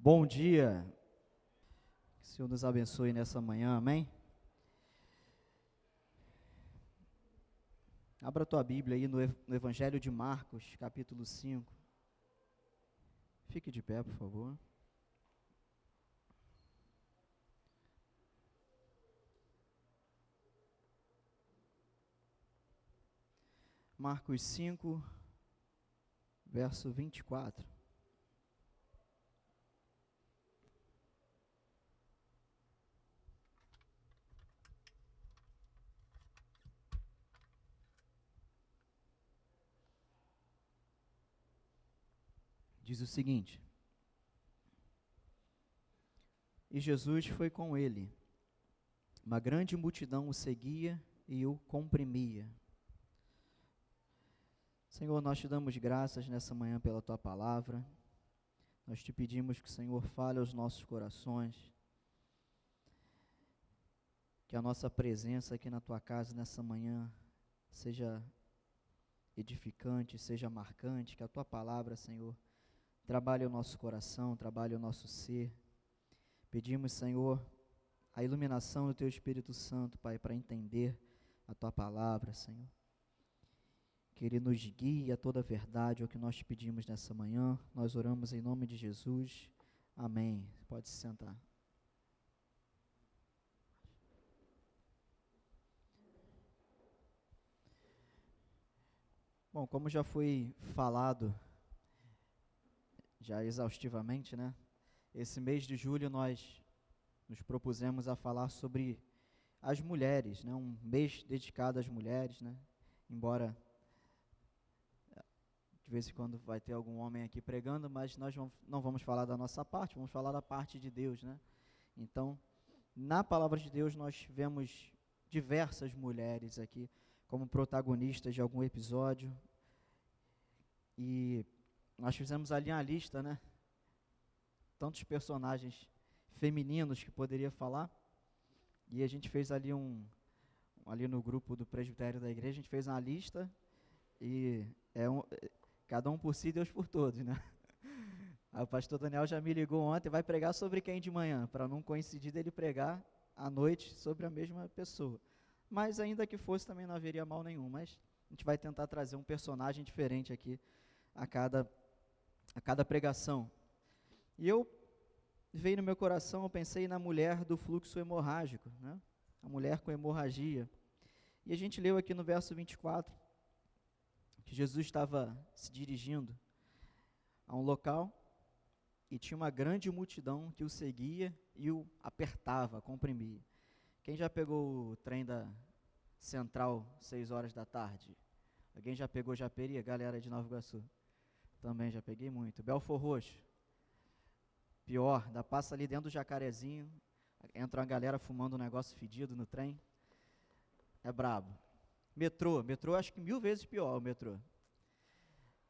Bom dia. Que o Senhor nos abençoe nessa manhã, amém? Abra tua Bíblia aí no, no Evangelho de Marcos, capítulo 5. Fique de pé, por favor. Marcos 5, verso 24. Diz o seguinte: E Jesus foi com ele. Uma grande multidão o seguia e o comprimia. Senhor, nós te damos graças nessa manhã pela tua palavra. Nós te pedimos que o Senhor fale aos nossos corações. Que a nossa presença aqui na tua casa nessa manhã seja edificante, seja marcante, que a tua palavra, Senhor, trabalhe o nosso coração, trabalhe o nosso ser. Pedimos, Senhor, a iluminação do teu Espírito Santo, Pai, para entender a tua palavra, Senhor que Ele nos guie a toda a verdade, é o que nós pedimos nessa manhã. Nós oramos em nome de Jesus. Amém. Pode se sentar. Bom, como já foi falado, já exaustivamente, né? Esse mês de julho nós nos propusemos a falar sobre as mulheres, né? Um mês dedicado às mulheres, né? Embora de vez em quando vai ter algum homem aqui pregando, mas nós não vamos falar da nossa parte, vamos falar da parte de Deus, né? Então, na palavra de Deus nós vemos diversas mulheres aqui como protagonistas de algum episódio. E nós fizemos ali uma lista, né? Tantos personagens femininos que poderia falar. E a gente fez ali um ali no grupo do presbitério da igreja, a gente fez uma lista e é um, Cada um por si, Deus por todos, né? O pastor Daniel já me ligou ontem, vai pregar sobre quem de manhã, para não coincidir dele pregar à noite sobre a mesma pessoa. Mas ainda que fosse, também não haveria mal nenhum. Mas a gente vai tentar trazer um personagem diferente aqui a cada, a cada pregação. E eu veio no meu coração, eu pensei na mulher do fluxo hemorrágico, né? a mulher com hemorragia. E a gente leu aqui no verso 24 que Jesus estava se dirigindo a um local e tinha uma grande multidão que o seguia e o apertava, comprimia. Quem já pegou o trem da Central, 6 horas da tarde? Alguém já pegou Japeri, a galera de Nova Iguaçu? Também já peguei muito. Belfor Roxo. Pior, da passa ali dentro do jacarezinho, entra uma galera fumando um negócio fedido no trem. É brabo. Metrô, metrô acho que mil vezes pior o metrô.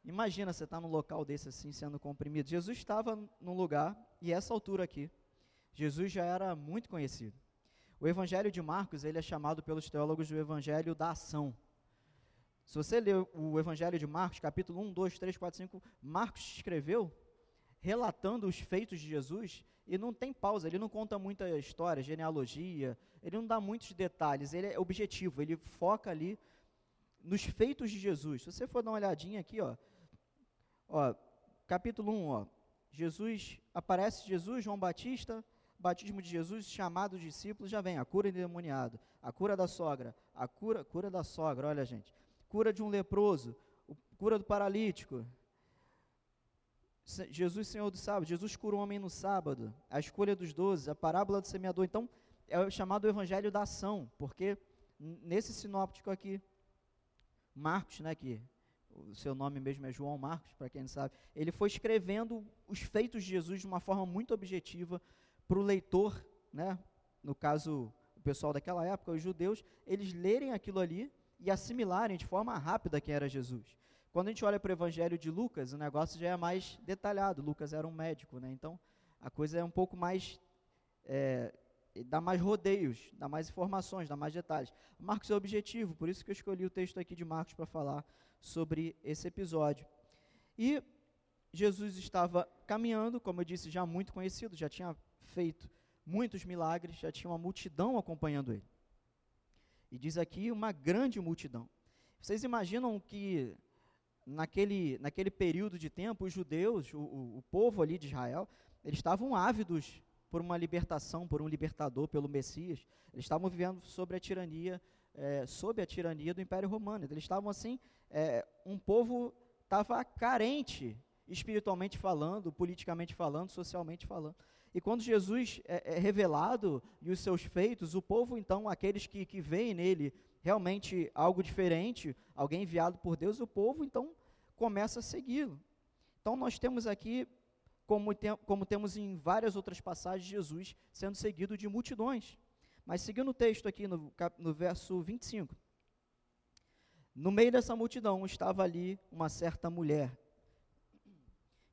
Imagina você estar tá num local desse assim, sendo comprimido. Jesus estava num lugar, e essa altura aqui, Jesus já era muito conhecido. O Evangelho de Marcos, ele é chamado pelos teólogos do Evangelho da ação. Se você ler o Evangelho de Marcos, capítulo 1, 2, 3, 4, 5, Marcos escreveu relatando os feitos de Jesus e não tem pausa, ele não conta muita história, genealogia, ele não dá muitos detalhes, ele é objetivo, ele foca ali nos feitos de Jesus. Se você for dar uma olhadinha aqui, ó, ó capítulo 1, ó, Jesus, aparece Jesus, João Batista, batismo de Jesus, chamado discípulos, já vem, a cura do demoniado, a cura da sogra, a cura, cura da sogra, olha gente, cura de um leproso, cura do paralítico, Jesus, Senhor do sábado, Jesus cura um homem no sábado, a escolha dos doze, a parábola do semeador. Então, é o chamado evangelho da ação, porque nesse sinóptico aqui, Marcos, né, que o seu nome mesmo é João Marcos, para quem não sabe, ele foi escrevendo os feitos de Jesus de uma forma muito objetiva para o leitor, né, no caso, o pessoal daquela época, os judeus, eles lerem aquilo ali e assimilarem de forma rápida quem era Jesus. Quando a gente olha para o Evangelho de Lucas, o negócio já é mais detalhado. Lucas era um médico, né? Então a coisa é um pouco mais. É, dá mais rodeios, dá mais informações, dá mais detalhes. Marcos é objetivo, por isso que eu escolhi o texto aqui de Marcos para falar sobre esse episódio. E Jesus estava caminhando, como eu disse, já muito conhecido, já tinha feito muitos milagres, já tinha uma multidão acompanhando ele. E diz aqui uma grande multidão. Vocês imaginam que naquele, naquele período de tempo, os judeus, o, o, povo ali de Israel, eles estavam ávidos por uma libertação, por um libertador, pelo Messias. Eles estavam vivendo sobre a tirania, é, sob a tirania do Império Romano. Eles estavam assim, é, um povo estava carente, espiritualmente falando, politicamente falando, socialmente falando. E quando Jesus é, é, revelado e os seus feitos, o povo, então, aqueles que, que veem nele realmente algo diferente, alguém enviado por Deus, o povo, então, começa a segui-lo. Então, nós temos aqui, como, tem, como temos em várias outras passagens, Jesus sendo seguido de multidões. Mas seguindo o texto aqui no, no verso 25. No meio dessa multidão estava ali uma certa mulher,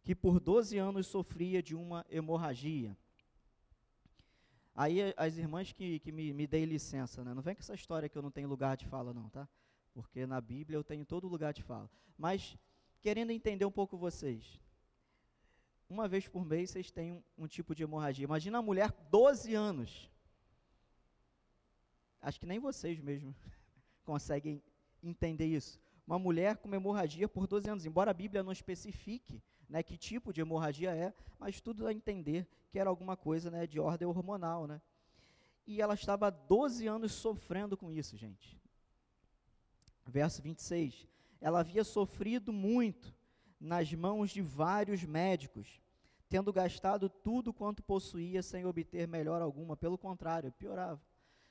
que por 12 anos sofria de uma hemorragia. Aí as irmãs que, que me, me deem licença, né? não vem com essa história que eu não tenho lugar de fala não, tá? Porque na Bíblia eu tenho todo lugar de fala. Mas, querendo entender um pouco vocês, uma vez por mês vocês têm um, um tipo de hemorragia. Imagina a mulher 12 anos. Acho que nem vocês mesmo conseguem entender isso. Uma mulher com hemorragia por 12 anos, embora a Bíblia não especifique né, que tipo de hemorragia é, mas tudo a entender que era alguma coisa né, de ordem hormonal. Né? E ela estava há 12 anos sofrendo com isso, gente. Verso 26. Ela havia sofrido muito nas mãos de vários médicos, tendo gastado tudo quanto possuía sem obter melhor alguma, pelo contrário, piorava.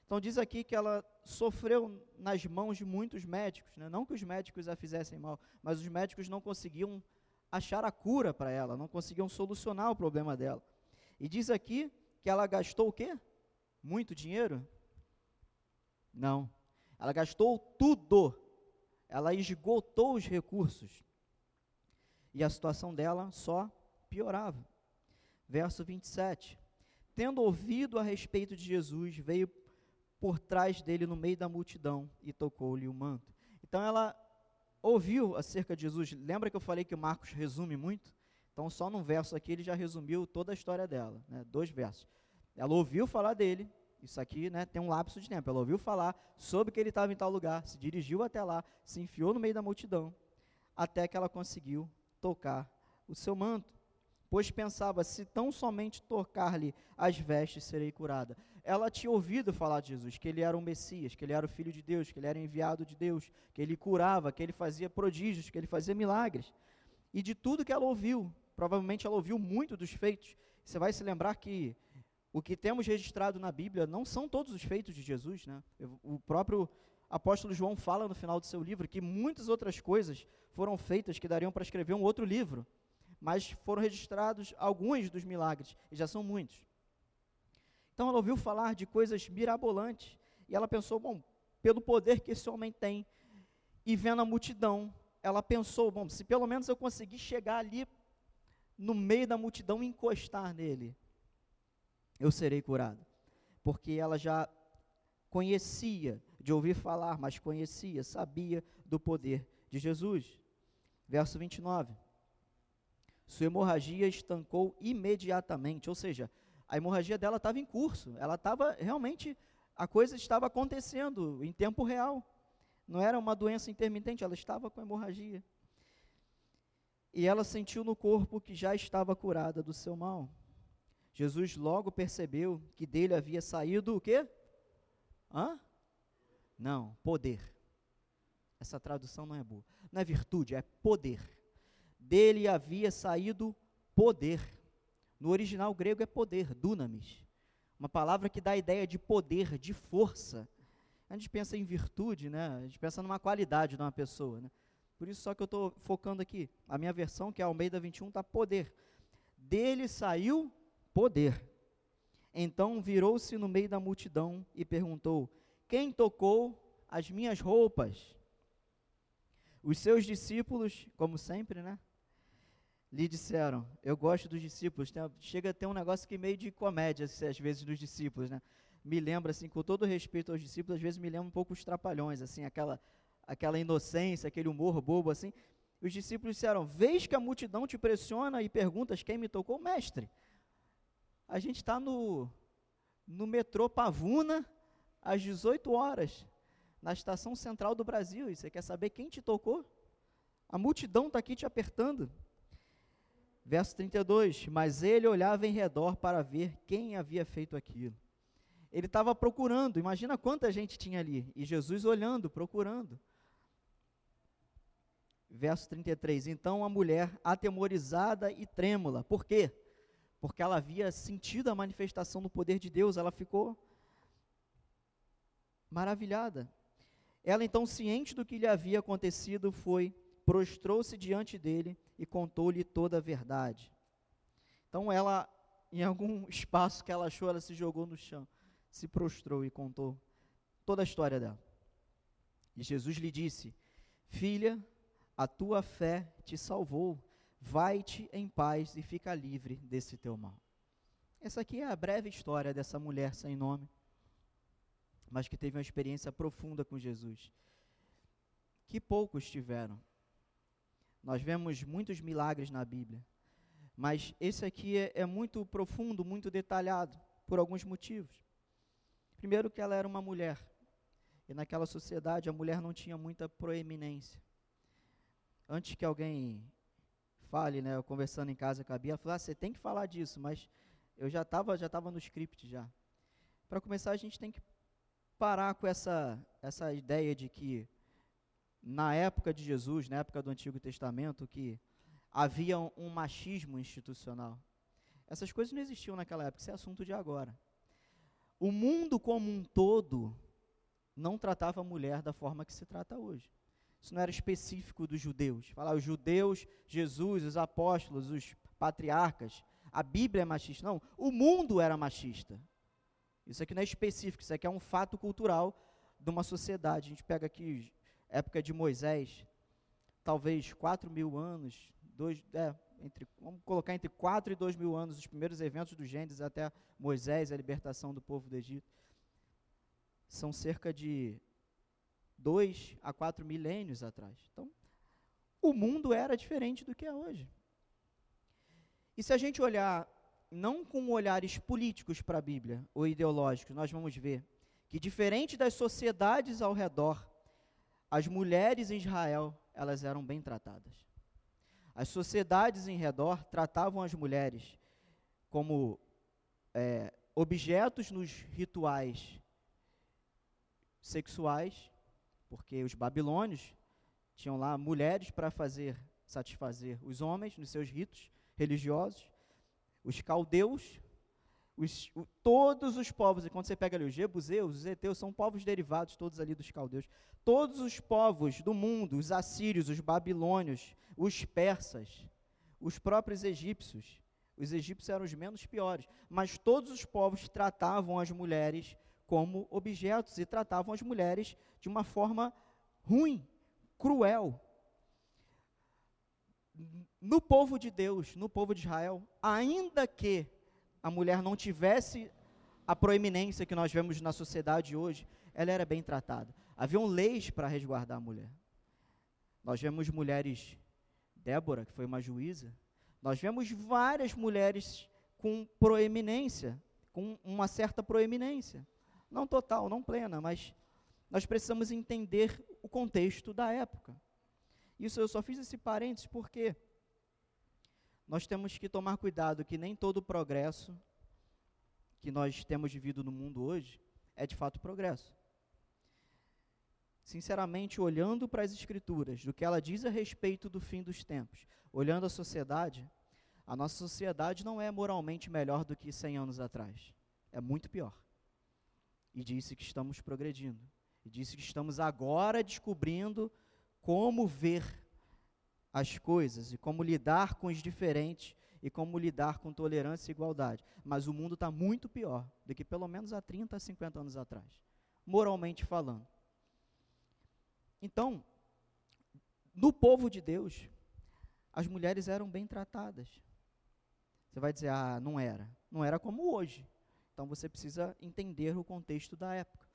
Então diz aqui que ela sofreu nas mãos de muitos médicos, né? não que os médicos a fizessem mal, mas os médicos não conseguiam achar a cura para ela, não conseguiam solucionar o problema dela. E diz aqui que ela gastou o quê? Muito dinheiro? Não. Ela gastou tudo. Ela esgotou os recursos. E a situação dela só piorava. Verso 27. Tendo ouvido a respeito de Jesus, veio por trás dele no meio da multidão e tocou-lhe o manto. Então ela ouviu acerca de Jesus, lembra que eu falei que o Marcos resume muito? Então, só num verso aqui ele já resumiu toda a história dela, né? dois versos. Ela ouviu falar dele, isso aqui né, tem um lapso de tempo. Ela ouviu falar sobre que ele estava em tal lugar, se dirigiu até lá, se enfiou no meio da multidão, até que ela conseguiu tocar o seu manto. Pois pensava: se tão somente tocar-lhe as vestes, serei curada ela tinha ouvido falar de Jesus, que ele era o Messias, que ele era o Filho de Deus, que ele era enviado de Deus, que ele curava, que ele fazia prodígios, que ele fazia milagres. E de tudo que ela ouviu, provavelmente ela ouviu muito dos feitos. Você vai se lembrar que o que temos registrado na Bíblia não são todos os feitos de Jesus, né? O próprio apóstolo João fala no final do seu livro que muitas outras coisas foram feitas que dariam para escrever um outro livro, mas foram registrados alguns dos milagres, e já são muitos. Então ela ouviu falar de coisas mirabolantes e ela pensou, bom, pelo poder que esse homem tem, e vendo a multidão, ela pensou, bom, se pelo menos eu conseguir chegar ali no meio da multidão e encostar nele, eu serei curado. Porque ela já conhecia, de ouvir falar, mas conhecia, sabia do poder de Jesus. Verso 29. Sua hemorragia estancou imediatamente, ou seja, a hemorragia dela estava em curso, ela estava realmente, a coisa estava acontecendo em tempo real. Não era uma doença intermitente, ela estava com hemorragia. E ela sentiu no corpo que já estava curada do seu mal. Jesus logo percebeu que dele havia saído o quê? Hã? Não, poder. Essa tradução não é boa. Não é virtude, é poder. Dele havia saído poder. No original grego é poder, dunamis. Uma palavra que dá a ideia de poder, de força. A gente pensa em virtude, né? A gente pensa numa qualidade de uma pessoa, né? Por isso só que eu estou focando aqui. A minha versão, que é Almeida 21, está poder. Dele saiu poder. Então virou-se no meio da multidão e perguntou: Quem tocou as minhas roupas? Os seus discípulos, como sempre, né? Lhe disseram, eu gosto dos discípulos, tem, chega a ter um negócio que meio de comédia, às vezes, dos discípulos, né? Me lembra, assim, com todo respeito aos discípulos, às vezes me lembra um pouco os trapalhões, assim, aquela, aquela inocência, aquele humor bobo, assim. Os discípulos disseram: Vês que a multidão te pressiona e perguntas quem me tocou? Mestre, a gente está no, no metrô Pavuna às 18 horas, na estação central do Brasil, e você quer saber quem te tocou? A multidão está aqui te apertando. Verso 32: Mas ele olhava em redor para ver quem havia feito aquilo. Ele estava procurando, imagina quanta gente tinha ali, e Jesus olhando, procurando. Verso 33: Então a mulher, atemorizada e trêmula, por quê? Porque ela havia sentido a manifestação do poder de Deus, ela ficou maravilhada. Ela, então, ciente do que lhe havia acontecido, foi, prostrou-se diante dele e contou-lhe toda a verdade. Então ela, em algum espaço que ela achou, ela se jogou no chão, se prostrou e contou toda a história dela. E Jesus lhe disse: Filha, a tua fé te salvou. Vai-te em paz e fica livre desse teu mal. Essa aqui é a breve história dessa mulher sem nome, mas que teve uma experiência profunda com Jesus. Que poucos tiveram. Nós vemos muitos milagres na Bíblia, mas esse aqui é, é muito profundo, muito detalhado, por alguns motivos. Primeiro, que ela era uma mulher, e naquela sociedade a mulher não tinha muita proeminência. Antes que alguém fale, né, eu conversando em casa com a Bia, falou, ah, você tem que falar disso, mas eu já estava já tava no script já. Para começar, a gente tem que parar com essa, essa ideia de que na época de Jesus, na época do Antigo Testamento, que havia um machismo institucional. Essas coisas não existiam naquela época, isso é assunto de agora. O mundo como um todo não tratava a mulher da forma que se trata hoje. Isso não era específico dos judeus. Falar os judeus, Jesus, os apóstolos, os patriarcas, a Bíblia é machista. Não, o mundo era machista. Isso aqui não é específico, isso aqui é um fato cultural de uma sociedade. A gente pega aqui época de Moisés, talvez 4 mil anos, dois, é, entre, vamos colocar entre 4 e 2 mil anos, os primeiros eventos do Gênesis até Moisés, a libertação do povo do Egito. São cerca de 2 a 4 milênios atrás. Então, o mundo era diferente do que é hoje. E se a gente olhar, não com olhares políticos para a Bíblia, ou ideológicos, nós vamos ver que, diferente das sociedades ao redor, as mulheres em Israel, elas eram bem tratadas. As sociedades em redor tratavam as mulheres como é, objetos nos rituais sexuais, porque os babilônios tinham lá mulheres para fazer satisfazer os homens nos seus ritos religiosos. Os caldeus os, o, todos os povos, e quando você pega ali os jebuseus, os eteus, são povos derivados todos ali dos caldeus. Todos os povos do mundo, os assírios, os babilônios, os persas, os próprios egípcios, os egípcios eram os menos piores, mas todos os povos tratavam as mulheres como objetos e tratavam as mulheres de uma forma ruim, cruel. No povo de Deus, no povo de Israel, ainda que a mulher não tivesse a proeminência que nós vemos na sociedade hoje, ela era bem tratada. Haviam leis para resguardar a mulher. Nós vemos mulheres, Débora, que foi uma juíza, nós vemos várias mulheres com proeminência, com uma certa proeminência. Não total, não plena, mas nós precisamos entender o contexto da época. Isso eu só fiz esse parênteses porque nós temos que tomar cuidado que nem todo progresso que nós temos vivido no mundo hoje é de fato progresso. Sinceramente, olhando para as Escrituras, do que ela diz a respeito do fim dos tempos, olhando a sociedade, a nossa sociedade não é moralmente melhor do que 100 anos atrás. É muito pior. E disse que estamos progredindo. E disse que estamos agora descobrindo como ver as coisas e como lidar com os diferentes e como lidar com tolerância e igualdade. Mas o mundo está muito pior do que pelo menos há 30, 50 anos atrás, moralmente falando. Então, no povo de Deus, as mulheres eram bem tratadas. Você vai dizer, ah, não era. Não era como hoje. Então você precisa entender o contexto da época.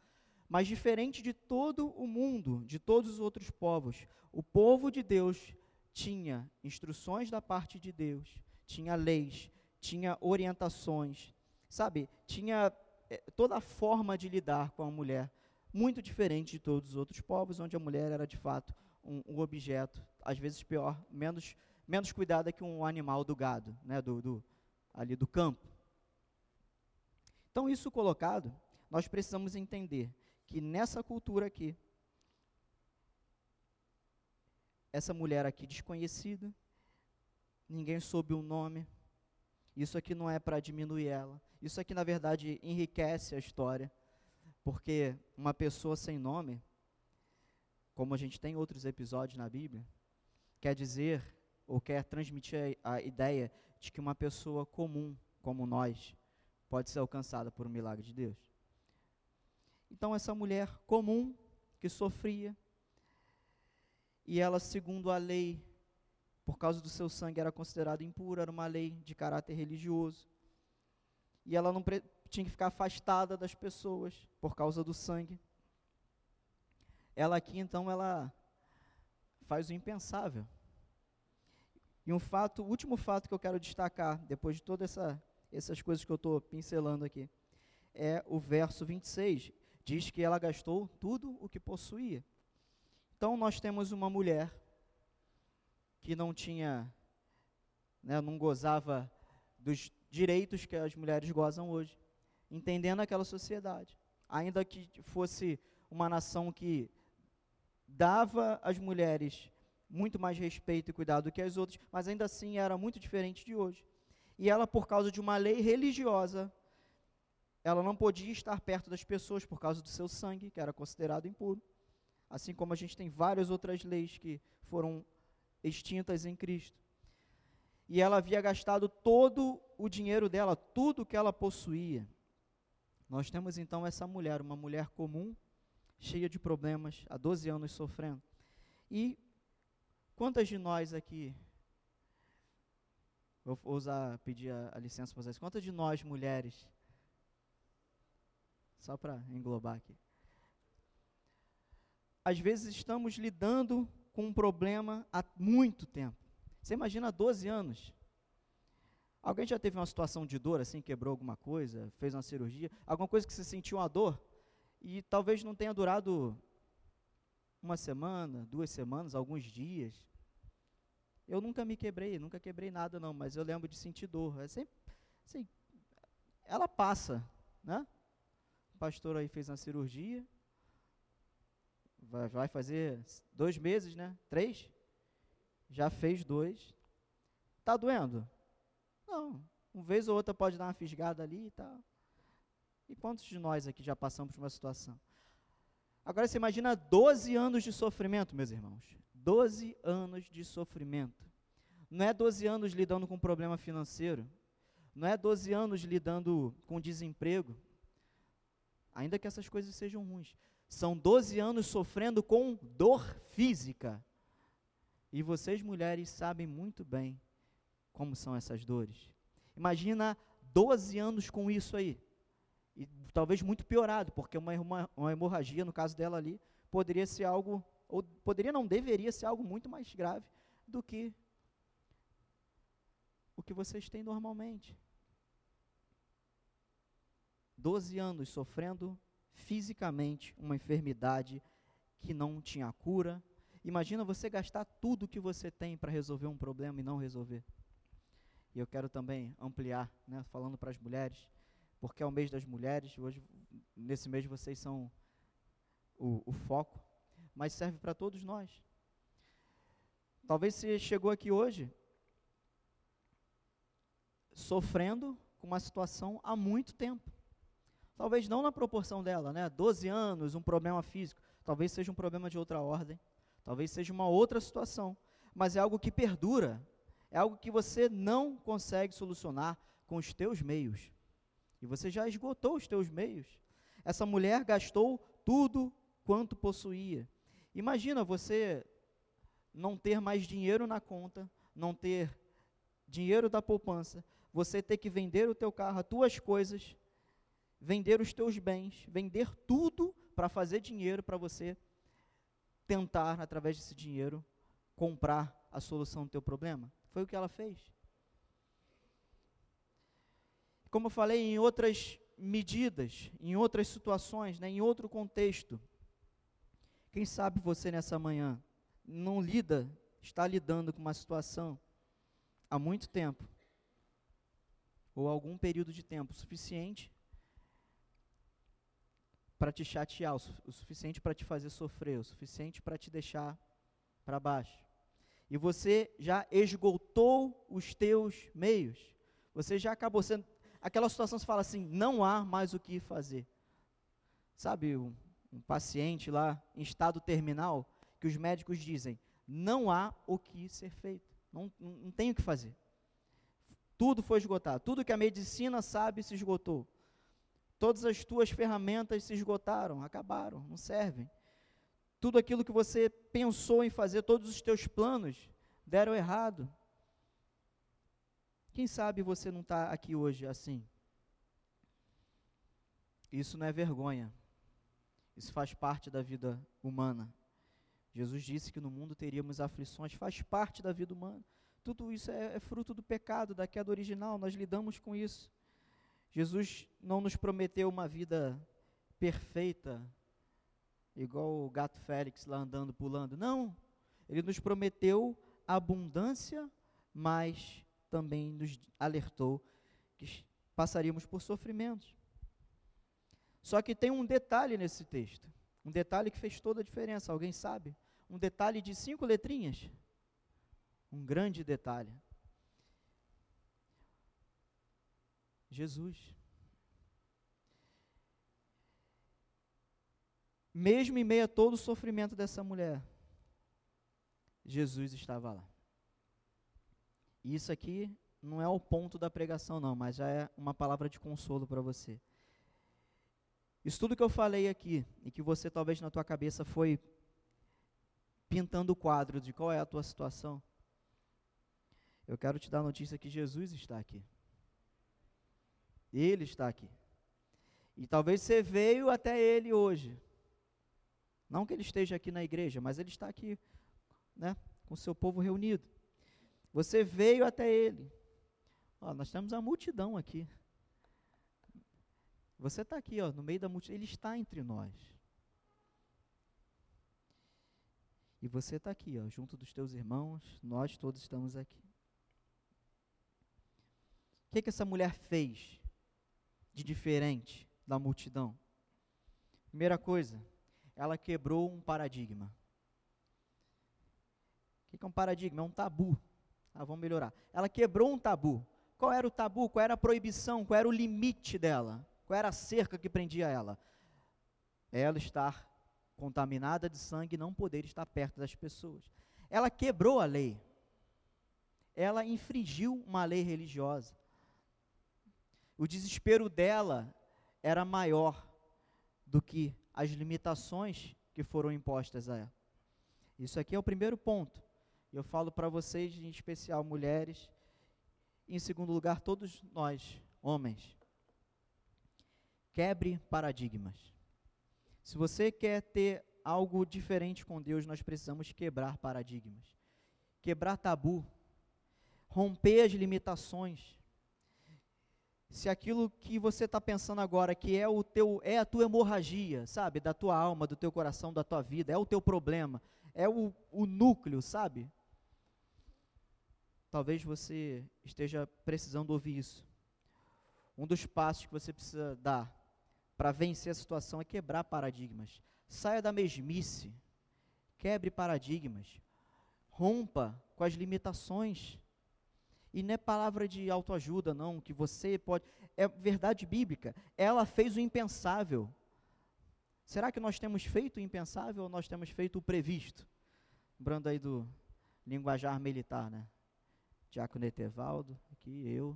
Mas diferente de todo o mundo, de todos os outros povos, o povo de Deus tinha instruções da parte de Deus, tinha leis, tinha orientações, sabe? Tinha é, toda a forma de lidar com a mulher muito diferente de todos os outros povos, onde a mulher era de fato um, um objeto, às vezes pior, menos, menos cuidada que um animal do gado, né, do, do, ali do campo. Então, isso colocado, nós precisamos entender que nessa cultura aqui, essa mulher aqui desconhecida, ninguém soube o nome, isso aqui não é para diminuir ela, isso aqui na verdade enriquece a história, porque uma pessoa sem nome, como a gente tem outros episódios na Bíblia, quer dizer ou quer transmitir a, a ideia de que uma pessoa comum, como nós, pode ser alcançada por um milagre de Deus. Então, essa mulher comum que sofria, e ela, segundo a lei, por causa do seu sangue, era considerada impura, era uma lei de caráter religioso. E ela não tinha que ficar afastada das pessoas por causa do sangue. Ela aqui, então, ela faz o impensável. E um fato, o último fato que eu quero destacar, depois de todas essa, essas coisas que eu estou pincelando aqui, é o verso 26 diz que ela gastou tudo o que possuía. Então nós temos uma mulher que não tinha, né, não gozava dos direitos que as mulheres gozam hoje, entendendo aquela sociedade. Ainda que fosse uma nação que dava às mulheres muito mais respeito e cuidado do que as outras, mas ainda assim era muito diferente de hoje. E ela, por causa de uma lei religiosa, ela não podia estar perto das pessoas por causa do seu sangue, que era considerado impuro. Assim como a gente tem várias outras leis que foram extintas em Cristo. E ela havia gastado todo o dinheiro dela, tudo que ela possuía. Nós temos então essa mulher, uma mulher comum, cheia de problemas, há 12 anos sofrendo. E quantas de nós aqui Vou usar, pedir a, a licença para vocês. Quantas de nós, mulheres, só para englobar aqui. Às vezes estamos lidando com um problema há muito tempo. Você imagina 12 anos. Alguém já teve uma situação de dor assim, quebrou alguma coisa, fez uma cirurgia, alguma coisa que você sentiu uma dor e talvez não tenha durado uma semana, duas semanas, alguns dias. Eu nunca me quebrei, nunca quebrei nada não, mas eu lembro de sentir dor. É sempre, assim, ela passa, né? pastor aí fez uma cirurgia, vai, vai fazer dois meses, né? Três? Já fez dois. Tá doendo? Não. Uma vez ou outra pode dar uma fisgada ali e tal. E quantos de nós aqui já passamos por uma situação? Agora você imagina 12 anos de sofrimento, meus irmãos. 12 anos de sofrimento. Não é 12 anos lidando com problema financeiro. Não é 12 anos lidando com desemprego ainda que essas coisas sejam ruins. São 12 anos sofrendo com dor física. E vocês, mulheres, sabem muito bem como são essas dores. Imagina 12 anos com isso aí. E talvez muito piorado, porque uma, uma, uma hemorragia, no caso dela ali, poderia ser algo, ou poderia não, deveria ser algo muito mais grave do que o que vocês têm normalmente. 12 anos sofrendo fisicamente uma enfermidade que não tinha cura. Imagina você gastar tudo que você tem para resolver um problema e não resolver. E eu quero também ampliar, né, falando para as mulheres, porque é o mês das mulheres, hoje, nesse mês, vocês são o, o foco, mas serve para todos nós. Talvez você chegou aqui hoje sofrendo com uma situação há muito tempo. Talvez não na proporção dela, né? 12 anos, um problema físico. Talvez seja um problema de outra ordem. Talvez seja uma outra situação. Mas é algo que perdura. É algo que você não consegue solucionar com os teus meios. E você já esgotou os teus meios. Essa mulher gastou tudo quanto possuía. Imagina você não ter mais dinheiro na conta, não ter dinheiro da poupança, você ter que vender o teu carro, as tuas coisas, vender os teus bens, vender tudo para fazer dinheiro para você tentar, através desse dinheiro, comprar a solução do teu problema? Foi o que ela fez. Como eu falei, em outras medidas, em outras situações, né, em outro contexto. Quem sabe você nessa manhã não lida, está lidando com uma situação há muito tempo, ou algum período de tempo suficiente para te chatear, o, su o suficiente para te fazer sofrer, o suficiente para te deixar para baixo. E você já esgotou os teus meios. Você já acabou sendo. Aquela situação se fala assim: não há mais o que fazer. Sabe, um, um paciente lá em estado terminal, que os médicos dizem: não há o que ser feito. Não, não, não tem o que fazer. Tudo foi esgotado. Tudo que a medicina sabe se esgotou. Todas as tuas ferramentas se esgotaram, acabaram, não servem. Tudo aquilo que você pensou em fazer, todos os teus planos deram errado. Quem sabe você não está aqui hoje assim? Isso não é vergonha. Isso faz parte da vida humana. Jesus disse que no mundo teríamos aflições, faz parte da vida humana. Tudo isso é, é fruto do pecado, da queda original, nós lidamos com isso. Jesus não nos prometeu uma vida perfeita, igual o gato Félix lá andando, pulando. Não. Ele nos prometeu abundância, mas também nos alertou que passaríamos por sofrimentos. Só que tem um detalhe nesse texto. Um detalhe que fez toda a diferença. Alguém sabe? Um detalhe de cinco letrinhas. Um grande detalhe. Jesus. Mesmo em meio a todo o sofrimento dessa mulher, Jesus estava lá. Isso aqui não é o ponto da pregação, não, mas já é uma palavra de consolo para você. Isso tudo que eu falei aqui, e que você talvez na tua cabeça foi pintando o quadro de qual é a tua situação, eu quero te dar a notícia que Jesus está aqui. Ele está aqui. E talvez você veio até ele hoje. Não que ele esteja aqui na igreja, mas ele está aqui, né, com o seu povo reunido. Você veio até ele. Ó, nós temos a multidão aqui. Você está aqui, ó, no meio da multidão. Ele está entre nós. E você está aqui, ó, junto dos teus irmãos. Nós todos estamos aqui. O que, que essa mulher fez de diferente da multidão? Primeira coisa, ela quebrou um paradigma. O que é um paradigma? É um tabu. Ah, vamos melhorar. Ela quebrou um tabu. Qual era o tabu? Qual era a proibição? Qual era o limite dela? Qual era a cerca que prendia ela? Ela estar contaminada de sangue e não poder estar perto das pessoas. Ela quebrou a lei. Ela infringiu uma lei religiosa. O desespero dela era maior do que as limitações que foram impostas a ela. Isso aqui é o primeiro ponto. Eu falo para vocês, em especial mulheres, em segundo lugar, todos nós, homens. Quebre paradigmas. Se você quer ter algo diferente com Deus, nós precisamos quebrar paradigmas. Quebrar tabu. Romper as limitações se aquilo que você está pensando agora, que é o teu, é a tua hemorragia, sabe, da tua alma, do teu coração, da tua vida, é o teu problema, é o, o núcleo, sabe? Talvez você esteja precisando ouvir isso. Um dos passos que você precisa dar para vencer a situação é quebrar paradigmas. Saia da mesmice, quebre paradigmas, rompa com as limitações e não é palavra de autoajuda, não, que você pode. É verdade bíblica. Ela fez o impensável. Será que nós temos feito o impensável ou nós temos feito o previsto? Lembrando aí do linguajar militar, né? Diácono Etevaldo, aqui eu,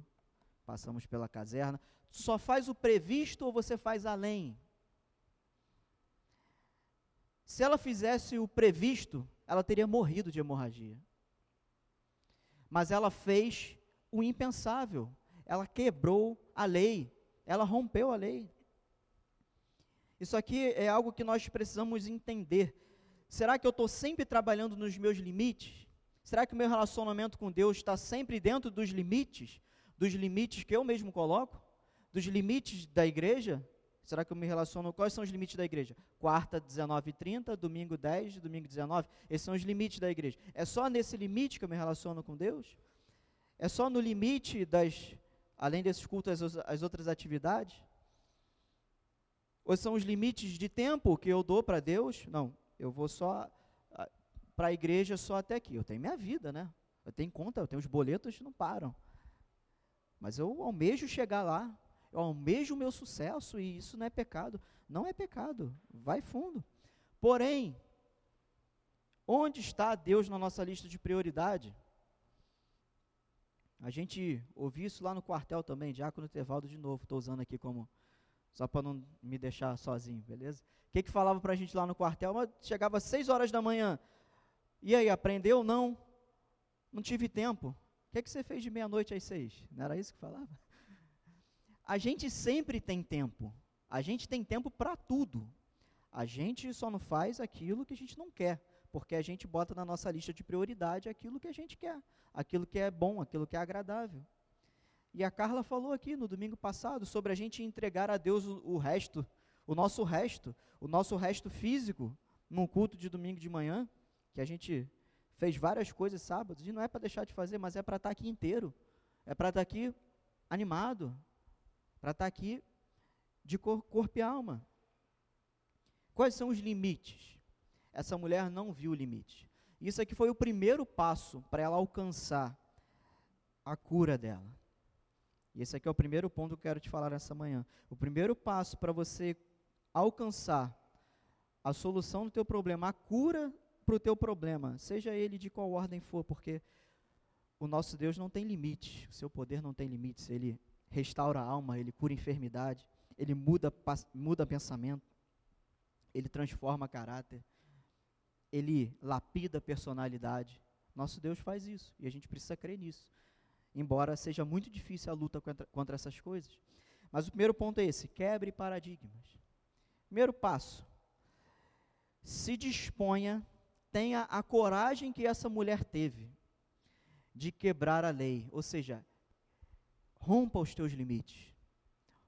passamos pela caserna. Só faz o previsto ou você faz além? Se ela fizesse o previsto, ela teria morrido de hemorragia mas ela fez o impensável. Ela quebrou a lei, ela rompeu a lei. Isso aqui é algo que nós precisamos entender. Será que eu estou sempre trabalhando nos meus limites? Será que o meu relacionamento com Deus está sempre dentro dos limites, dos limites que eu mesmo coloco? Dos limites da igreja? Será que eu me relaciono? Quais são os limites da igreja? Quarta, 19h30, domingo 10, domingo 19. Esses são os limites da igreja. É só nesse limite que eu me relaciono com Deus? É só no limite das, além desses cultos, as, as outras atividades? Ou são os limites de tempo que eu dou para Deus? Não, eu vou só para a igreja só até aqui. Eu tenho minha vida, né? Eu tenho conta, eu tenho os boletos não param. Mas eu almejo chegar lá, eu almejo o meu sucesso e isso não é pecado. Não é pecado, vai fundo. Porém, onde está Deus na nossa lista de prioridade? A gente ouviu isso lá no quartel também, Diácono Tevaldo de novo, estou usando aqui como, só para não me deixar sozinho, beleza? O que que falava para a gente lá no quartel? Chegava às 6 horas da manhã, e aí, aprendeu? Não. Não tive tempo. O que, que você fez de meia-noite às seis? Não era isso que falava? A gente sempre tem tempo. A gente tem tempo para tudo. A gente só não faz aquilo que a gente não quer, porque a gente bota na nossa lista de prioridade aquilo que a gente quer, aquilo que é bom, aquilo que é agradável. E a Carla falou aqui no domingo passado sobre a gente entregar a Deus o, resto, o nosso resto, o nosso resto físico, num culto de domingo de manhã que a gente fez várias coisas sábados, e não é para deixar de fazer, mas é para estar tá aqui inteiro, é para estar tá aqui animado, para estar tá aqui de cor, corpo e alma. Quais são os limites? Essa mulher não viu o limite. Isso aqui foi o primeiro passo para ela alcançar a cura dela. E esse aqui é o primeiro ponto que eu quero te falar nessa manhã. O primeiro passo para você alcançar a solução do teu problema, a cura para o teu problema, seja ele de qual ordem for, porque o nosso Deus não tem limites, o seu poder não tem limites, ele restaura a alma, ele cura enfermidade, ele muda, muda pensamento, ele transforma caráter, ele lapida personalidade. Nosso Deus faz isso e a gente precisa crer nisso, embora seja muito difícil a luta contra, contra essas coisas. Mas o primeiro ponto é esse: quebre paradigmas. Primeiro passo, se disponha tenha a coragem que essa mulher teve de quebrar a lei, ou seja, rompa os teus limites.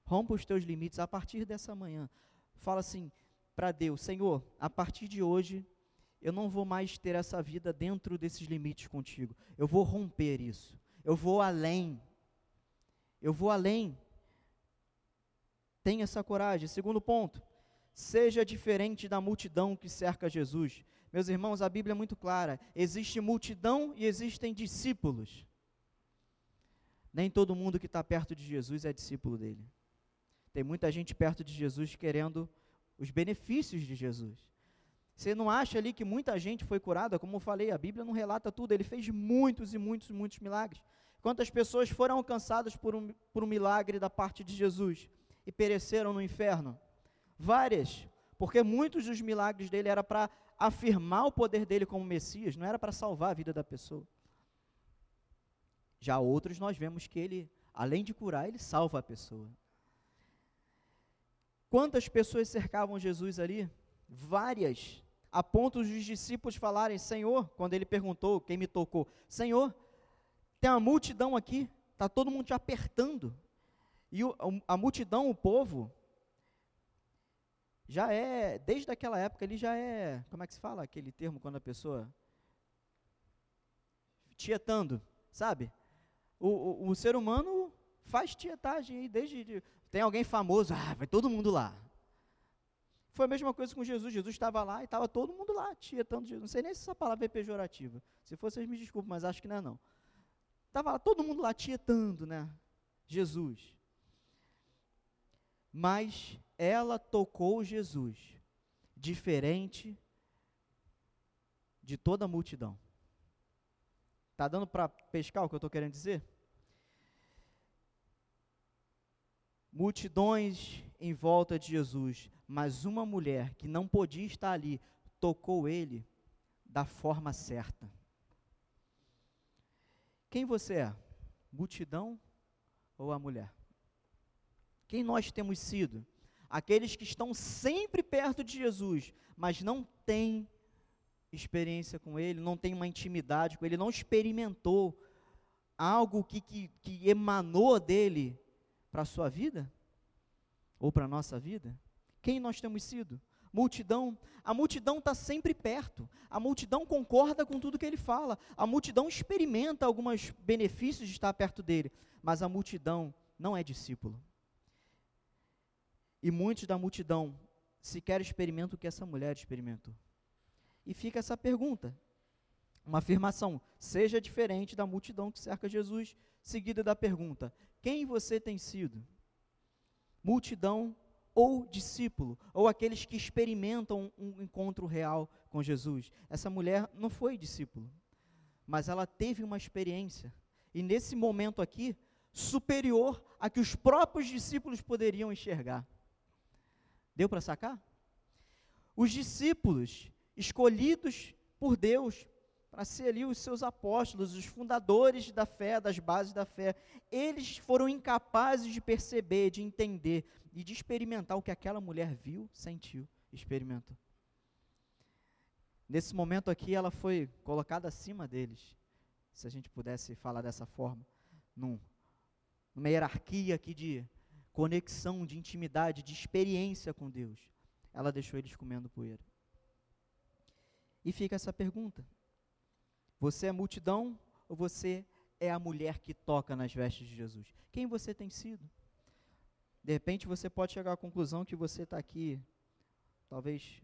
Rompa os teus limites a partir dessa manhã. Fala assim para Deus: Senhor, a partir de hoje, eu não vou mais ter essa vida dentro desses limites contigo. Eu vou romper isso. Eu vou além. Eu vou além. Tenha essa coragem. Segundo ponto, seja diferente da multidão que cerca Jesus. Meus irmãos, a Bíblia é muito clara: existe multidão e existem discípulos. Nem todo mundo que está perto de Jesus é discípulo dele. Tem muita gente perto de Jesus querendo os benefícios de Jesus. Você não acha ali que muita gente foi curada? Como eu falei, a Bíblia não relata tudo. Ele fez muitos e muitos, muitos milagres. Quantas pessoas foram alcançadas por um, por um milagre da parte de Jesus e pereceram no inferno? Várias, porque muitos dos milagres dele era para afirmar o poder dele como Messias, não era para salvar a vida da pessoa. Já outros nós vemos que ele, além de curar, ele salva a pessoa. Quantas pessoas cercavam Jesus ali? Várias, a ponto dos discípulos falarem: Senhor, quando ele perguntou quem me tocou, Senhor, tem uma multidão aqui, está todo mundo te apertando. E o, a multidão, o povo, já é, desde aquela época, ele já é, como é que se fala aquele termo quando a pessoa tietando, sabe? O, o, o ser humano faz tietagem aí desde, de, tem alguém famoso, ah, vai todo mundo lá. Foi a mesma coisa com Jesus, Jesus estava lá e estava todo mundo lá, tietando Jesus, não sei nem se essa palavra é pejorativa, se for vocês me desculpem, mas acho que não é não. Estava todo mundo lá tietando, né, Jesus. Mas ela tocou Jesus, diferente de toda a multidão. Está dando para pescar o que eu estou querendo dizer? Multidões em volta de Jesus, mas uma mulher que não podia estar ali tocou ele da forma certa. Quem você é? Multidão ou a mulher? Quem nós temos sido? aqueles que estão sempre perto de Jesus, mas não têm experiência com Ele, não tem uma intimidade com Ele, não experimentou algo que, que, que emanou dele para a sua vida? Ou para a nossa vida? Quem nós temos sido? Multidão. A multidão está sempre perto. A multidão concorda com tudo que ele fala. A multidão experimenta alguns benefícios de estar perto dele. Mas a multidão não é discípulo. E muitos da multidão sequer experimentam o que essa mulher experimentou. E fica essa pergunta, uma afirmação: seja diferente da multidão que cerca Jesus, seguida da pergunta: quem você tem sido? Multidão ou discípulo, ou aqueles que experimentam um encontro real com Jesus. Essa mulher não foi discípulo, mas ela teve uma experiência, e nesse momento aqui, superior a que os próprios discípulos poderiam enxergar. Deu para sacar? Os discípulos escolhidos por Deus para ser ali os seus apóstolos, os fundadores da fé, das bases da fé, eles foram incapazes de perceber, de entender e de experimentar o que aquela mulher viu, sentiu, experimentou. Nesse momento aqui, ela foi colocada acima deles, se a gente pudesse falar dessa forma, num, numa hierarquia aqui de conexão, de intimidade, de experiência com Deus. Ela deixou eles comendo poeira. E fica essa pergunta: você é multidão ou você é a mulher que toca nas vestes de Jesus? Quem você tem sido? De repente você pode chegar à conclusão que você está aqui, talvez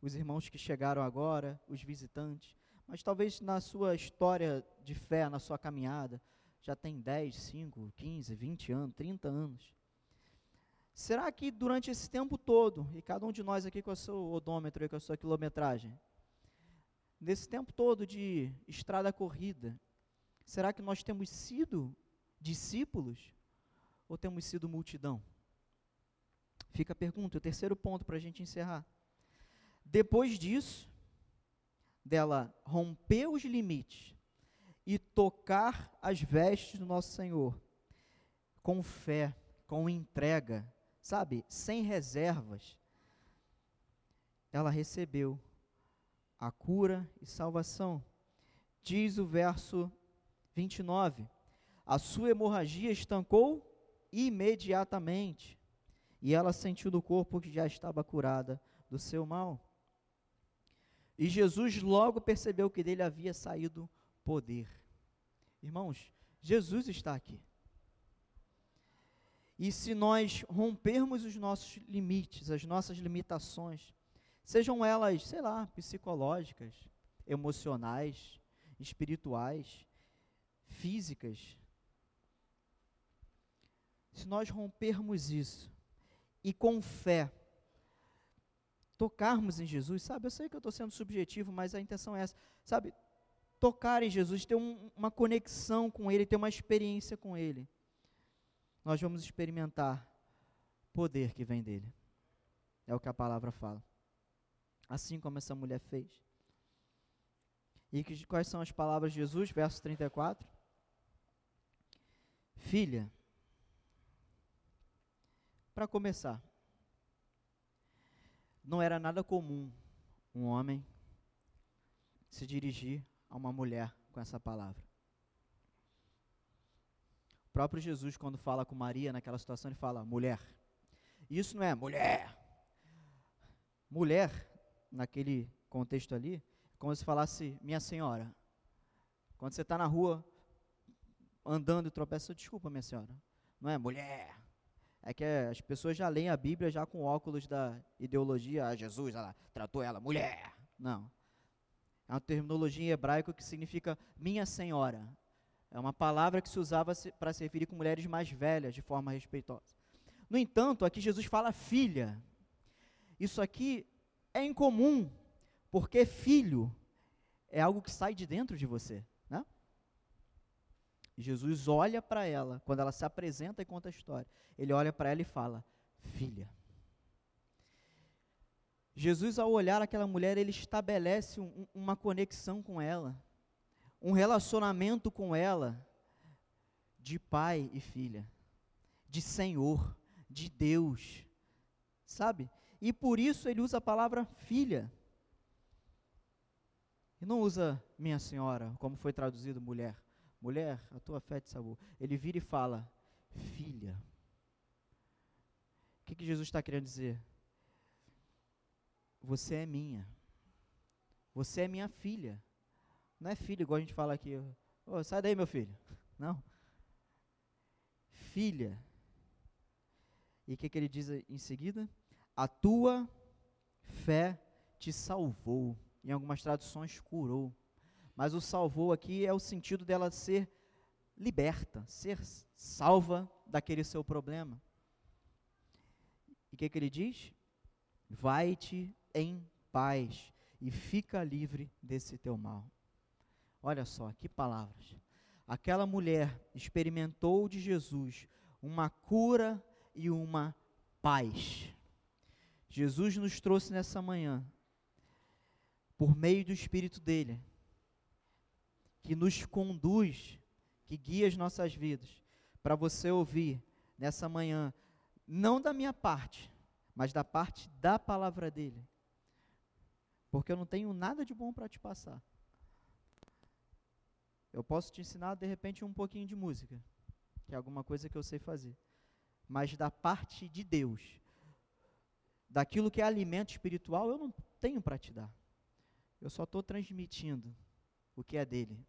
os irmãos que chegaram agora, os visitantes, mas talvez na sua história de fé, na sua caminhada, já tem 10, 5, 15, 20 anos, 30 anos. Será que durante esse tempo todo, e cada um de nós aqui com o seu odômetro e com a sua quilometragem, nesse tempo todo de estrada corrida, será que nós temos sido discípulos ou temos sido multidão? Fica a pergunta, o terceiro ponto para a gente encerrar. Depois disso, dela romper os limites e tocar as vestes do nosso Senhor, com fé, com entrega, sabe, sem reservas, ela recebeu a cura e salvação. Diz o verso 29: A sua hemorragia estancou imediatamente, e ela sentiu do corpo que já estava curada do seu mal. E Jesus logo percebeu que dele havia saído poder. Irmãos, Jesus está aqui. E se nós rompermos os nossos limites, as nossas limitações, sejam elas, sei lá, psicológicas, emocionais, espirituais, físicas, se nós rompermos isso e com fé tocarmos em Jesus, sabe, eu sei que eu estou sendo subjetivo, mas a intenção é essa, sabe, tocar em Jesus, ter um, uma conexão com Ele, ter uma experiência com Ele nós vamos experimentar poder que vem dele. É o que a palavra fala. Assim como essa mulher fez. E que, quais são as palavras de Jesus? Verso 34. Filha, para começar, não era nada comum um homem se dirigir a uma mulher com essa palavra próprio Jesus, quando fala com Maria naquela situação, ele fala mulher. Isso não é mulher. Mulher, naquele contexto ali, é como se falasse minha senhora. Quando você está na rua andando e tropeça, desculpa, minha senhora. Não é mulher. É que as pessoas já leem a Bíblia já com óculos da ideologia, ah, Jesus, ela tratou ela mulher. Não. É uma terminologia em hebraico que significa minha senhora. É uma palavra que se usava para se referir com mulheres mais velhas, de forma respeitosa. No entanto, aqui Jesus fala filha. Isso aqui é incomum, porque filho é algo que sai de dentro de você. Né? Jesus olha para ela, quando ela se apresenta e conta a história, ele olha para ela e fala: Filha. Jesus, ao olhar aquela mulher, ele estabelece um, uma conexão com ela um relacionamento com ela de pai e filha, de Senhor, de Deus, sabe? E por isso ele usa a palavra filha. E não usa minha senhora, como foi traduzido mulher. Mulher, a tua fé te salvou. Ele vira e fala, filha. O que, que Jesus está querendo dizer? Você é minha. Você é minha filha. Não é filho, igual a gente fala aqui. Oh, sai daí, meu filho. Não. Filha. E o que, que ele diz em seguida? A tua fé te salvou. Em algumas traduções, curou. Mas o salvou aqui é o sentido dela ser liberta, ser salva daquele seu problema. E o que, que ele diz? Vai-te em paz e fica livre desse teu mal. Olha só, que palavras. Aquela mulher experimentou de Jesus uma cura e uma paz. Jesus nos trouxe nessa manhã, por meio do Espírito dele, que nos conduz, que guia as nossas vidas, para você ouvir nessa manhã, não da minha parte, mas da parte da palavra dele. Porque eu não tenho nada de bom para te passar. Eu posso te ensinar, de repente, um pouquinho de música, que é alguma coisa que eu sei fazer. Mas da parte de Deus, daquilo que é alimento espiritual, eu não tenho para te dar. Eu só estou transmitindo o que é dele.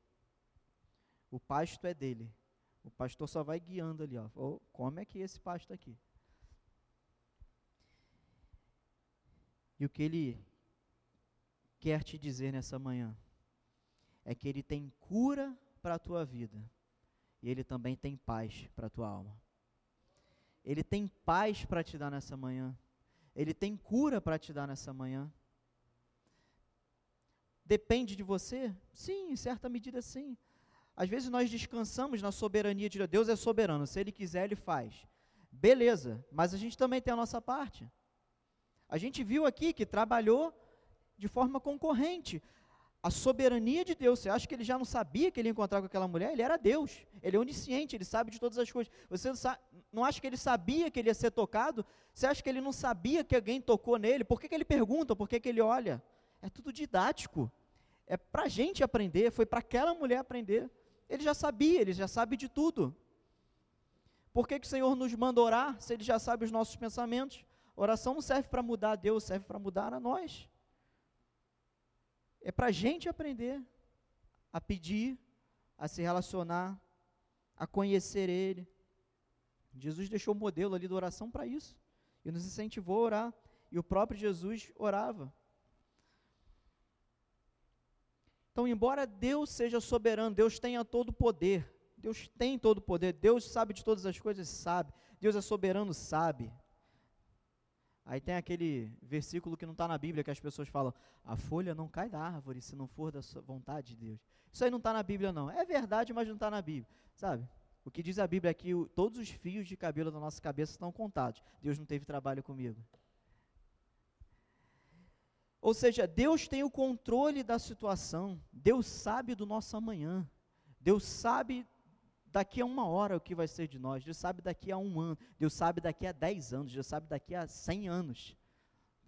O pasto é dele. O pastor só vai guiando ali, ó. Oh, como é que é esse pasto aqui? E o que ele quer te dizer nessa manhã é que ele tem cura para a tua vida e ele também tem paz para a tua alma. Ele tem paz para te dar nessa manhã. Ele tem cura para te dar nessa manhã. Depende de você? Sim, em certa medida sim. Às vezes nós descansamos na soberania de Deus. Deus é soberano, se Ele quiser, Ele faz. Beleza, mas a gente também tem a nossa parte. A gente viu aqui que trabalhou de forma concorrente. A soberania de Deus, você acha que ele já não sabia que ele ia encontrar com aquela mulher? Ele era Deus, ele é onisciente, ele sabe de todas as coisas. Você não acha que ele sabia que ele ia ser tocado? Você acha que ele não sabia que alguém tocou nele? Por que, que ele pergunta? Por que, que ele olha? É tudo didático. É para a gente aprender, foi para aquela mulher aprender. Ele já sabia, ele já sabe de tudo. Por que, que o Senhor nos manda orar se ele já sabe os nossos pensamentos? Oração não serve para mudar a Deus, serve para mudar a nós. É para a gente aprender a pedir, a se relacionar, a conhecer Ele. Jesus deixou o modelo ali da oração para isso. E nos incentivou a orar. E o próprio Jesus orava. Então, embora Deus seja soberano, Deus tenha todo o poder. Deus tem todo o poder. Deus sabe de todas as coisas, sabe. Deus é soberano, sabe. Aí tem aquele versículo que não está na Bíblia que as pessoas falam: a folha não cai da árvore se não for da vontade de Deus. Isso aí não está na Bíblia, não. É verdade, mas não está na Bíblia. Sabe? O que diz a Bíblia é que o, todos os fios de cabelo da nossa cabeça estão contados. Deus não teve trabalho comigo. Ou seja, Deus tem o controle da situação. Deus sabe do nosso amanhã. Deus sabe daqui a uma hora o que vai ser de nós, Deus sabe daqui a um ano, Deus sabe daqui a dez anos, Deus sabe daqui a cem anos.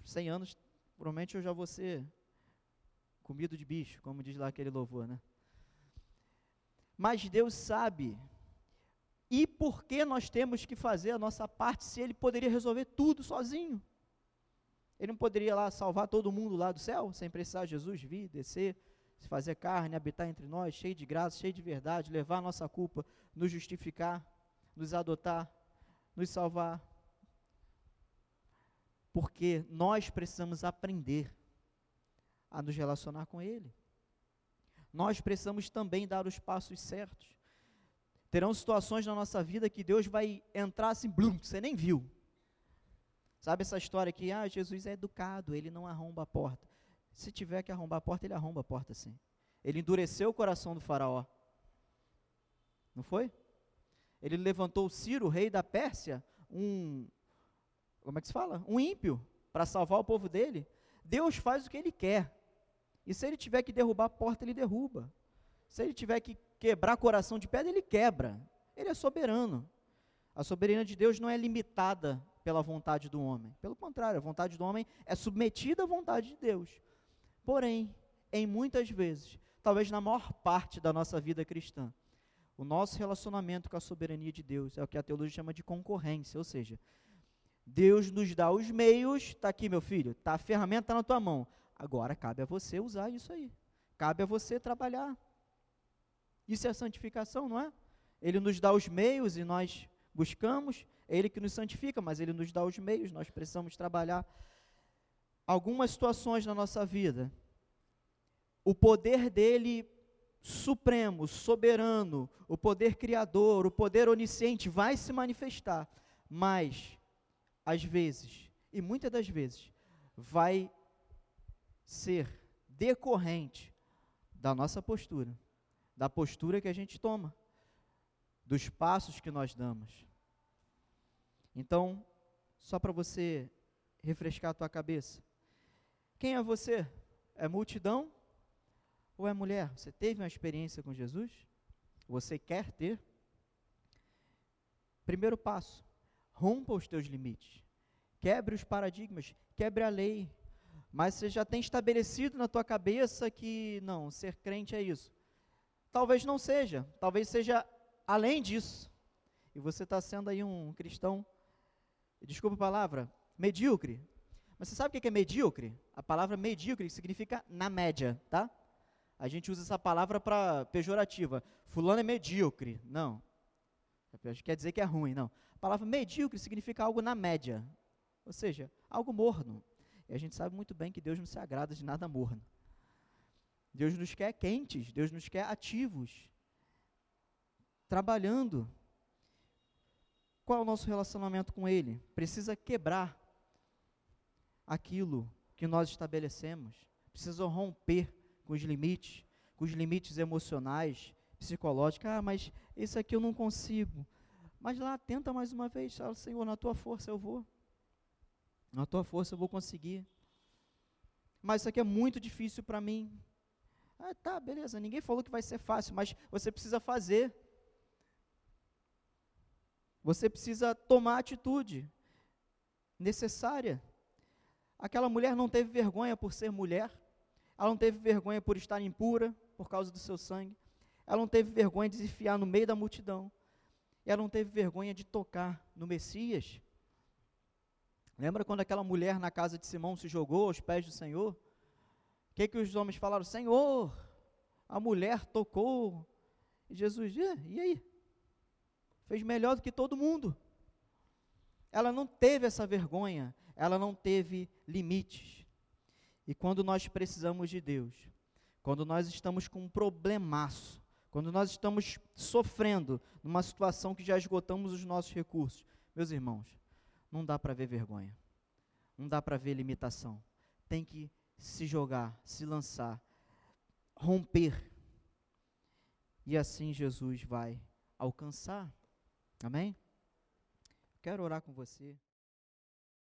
Cem anos, provavelmente eu já vou ser comido de bicho, como diz lá aquele louvor, né? Mas Deus sabe. E por que nós temos que fazer a nossa parte se Ele poderia resolver tudo sozinho? Ele não poderia lá salvar todo mundo lá do céu, sem precisar Jesus vir, descer, se fazer carne, habitar entre nós, cheio de graça, cheio de verdade, levar a nossa culpa, nos justificar, nos adotar, nos salvar. Porque nós precisamos aprender a nos relacionar com Ele. Nós precisamos também dar os passos certos. Terão situações na nossa vida que Deus vai entrar assim, blum, você nem viu. Sabe essa história que, ah, Jesus é educado, ele não arromba a porta. Se tiver que arrombar a porta, ele arromba a porta sim. Ele endureceu o coração do faraó. Não foi? Ele levantou Ciro, rei da Pérsia, um como é que se fala? Um ímpio para salvar o povo dele. Deus faz o que ele quer. E se ele tiver que derrubar a porta, ele derruba. Se ele tiver que quebrar coração de pedra, ele quebra. Ele é soberano. A soberania de Deus não é limitada pela vontade do homem. Pelo contrário, a vontade do homem é submetida à vontade de Deus. Porém, em muitas vezes, talvez na maior parte da nossa vida cristã, o nosso relacionamento com a soberania de Deus é o que a teologia chama de concorrência, ou seja, Deus nos dá os meios, está aqui, meu filho, tá, a ferramenta na tua mão. Agora cabe a você usar isso aí. Cabe a você trabalhar. Isso é santificação, não é? Ele nos dá os meios e nós buscamos, é Ele que nos santifica, mas Ele nos dá os meios, nós precisamos trabalhar. Algumas situações na nossa vida, o poder dele supremo, soberano, o poder criador, o poder onisciente vai se manifestar, mas às vezes, e muitas das vezes, vai ser decorrente da nossa postura, da postura que a gente toma, dos passos que nós damos. Então, só para você refrescar a tua cabeça, quem é você? É multidão ou é mulher? Você teve uma experiência com Jesus? Você quer ter? Primeiro passo, rompa os teus limites, quebre os paradigmas, quebre a lei. Mas você já tem estabelecido na tua cabeça que não, ser crente é isso. Talvez não seja, talvez seja além disso. E você está sendo aí um cristão, desculpa a palavra, medíocre. Mas você sabe o que é medíocre? A palavra medíocre significa na média, tá? A gente usa essa palavra para pejorativa. Fulano é medíocre. Não. Quer dizer que é ruim, não palavra medíocre significa algo na média, ou seja, algo morno. E a gente sabe muito bem que Deus não se agrada de nada morno. Deus nos quer quentes, Deus nos quer ativos, trabalhando. Qual é o nosso relacionamento com Ele? Precisa quebrar aquilo que nós estabelecemos, precisa romper com os limites, com os limites emocionais, psicológicos. Ah, mas isso aqui eu não consigo. Mas lá, tenta mais uma vez. Fala, Senhor, na tua força eu vou. Na tua força eu vou conseguir. Mas isso aqui é muito difícil para mim. Ah, tá, beleza. Ninguém falou que vai ser fácil, mas você precisa fazer. Você precisa tomar a atitude necessária. Aquela mulher não teve vergonha por ser mulher. Ela não teve vergonha por estar impura por causa do seu sangue. Ela não teve vergonha de se enfiar no meio da multidão. Ela não teve vergonha de tocar no Messias. Lembra quando aquela mulher na casa de Simão se jogou aos pés do Senhor? O que, que os homens falaram? Senhor, a mulher tocou. E Jesus, e aí? Fez melhor do que todo mundo. Ela não teve essa vergonha, ela não teve limites. E quando nós precisamos de Deus, quando nós estamos com um problemaço, quando nós estamos sofrendo numa situação que já esgotamos os nossos recursos, meus irmãos, não dá para ver vergonha. Não dá para ver limitação. Tem que se jogar, se lançar, romper. E assim Jesus vai alcançar. Amém? Quero orar com você.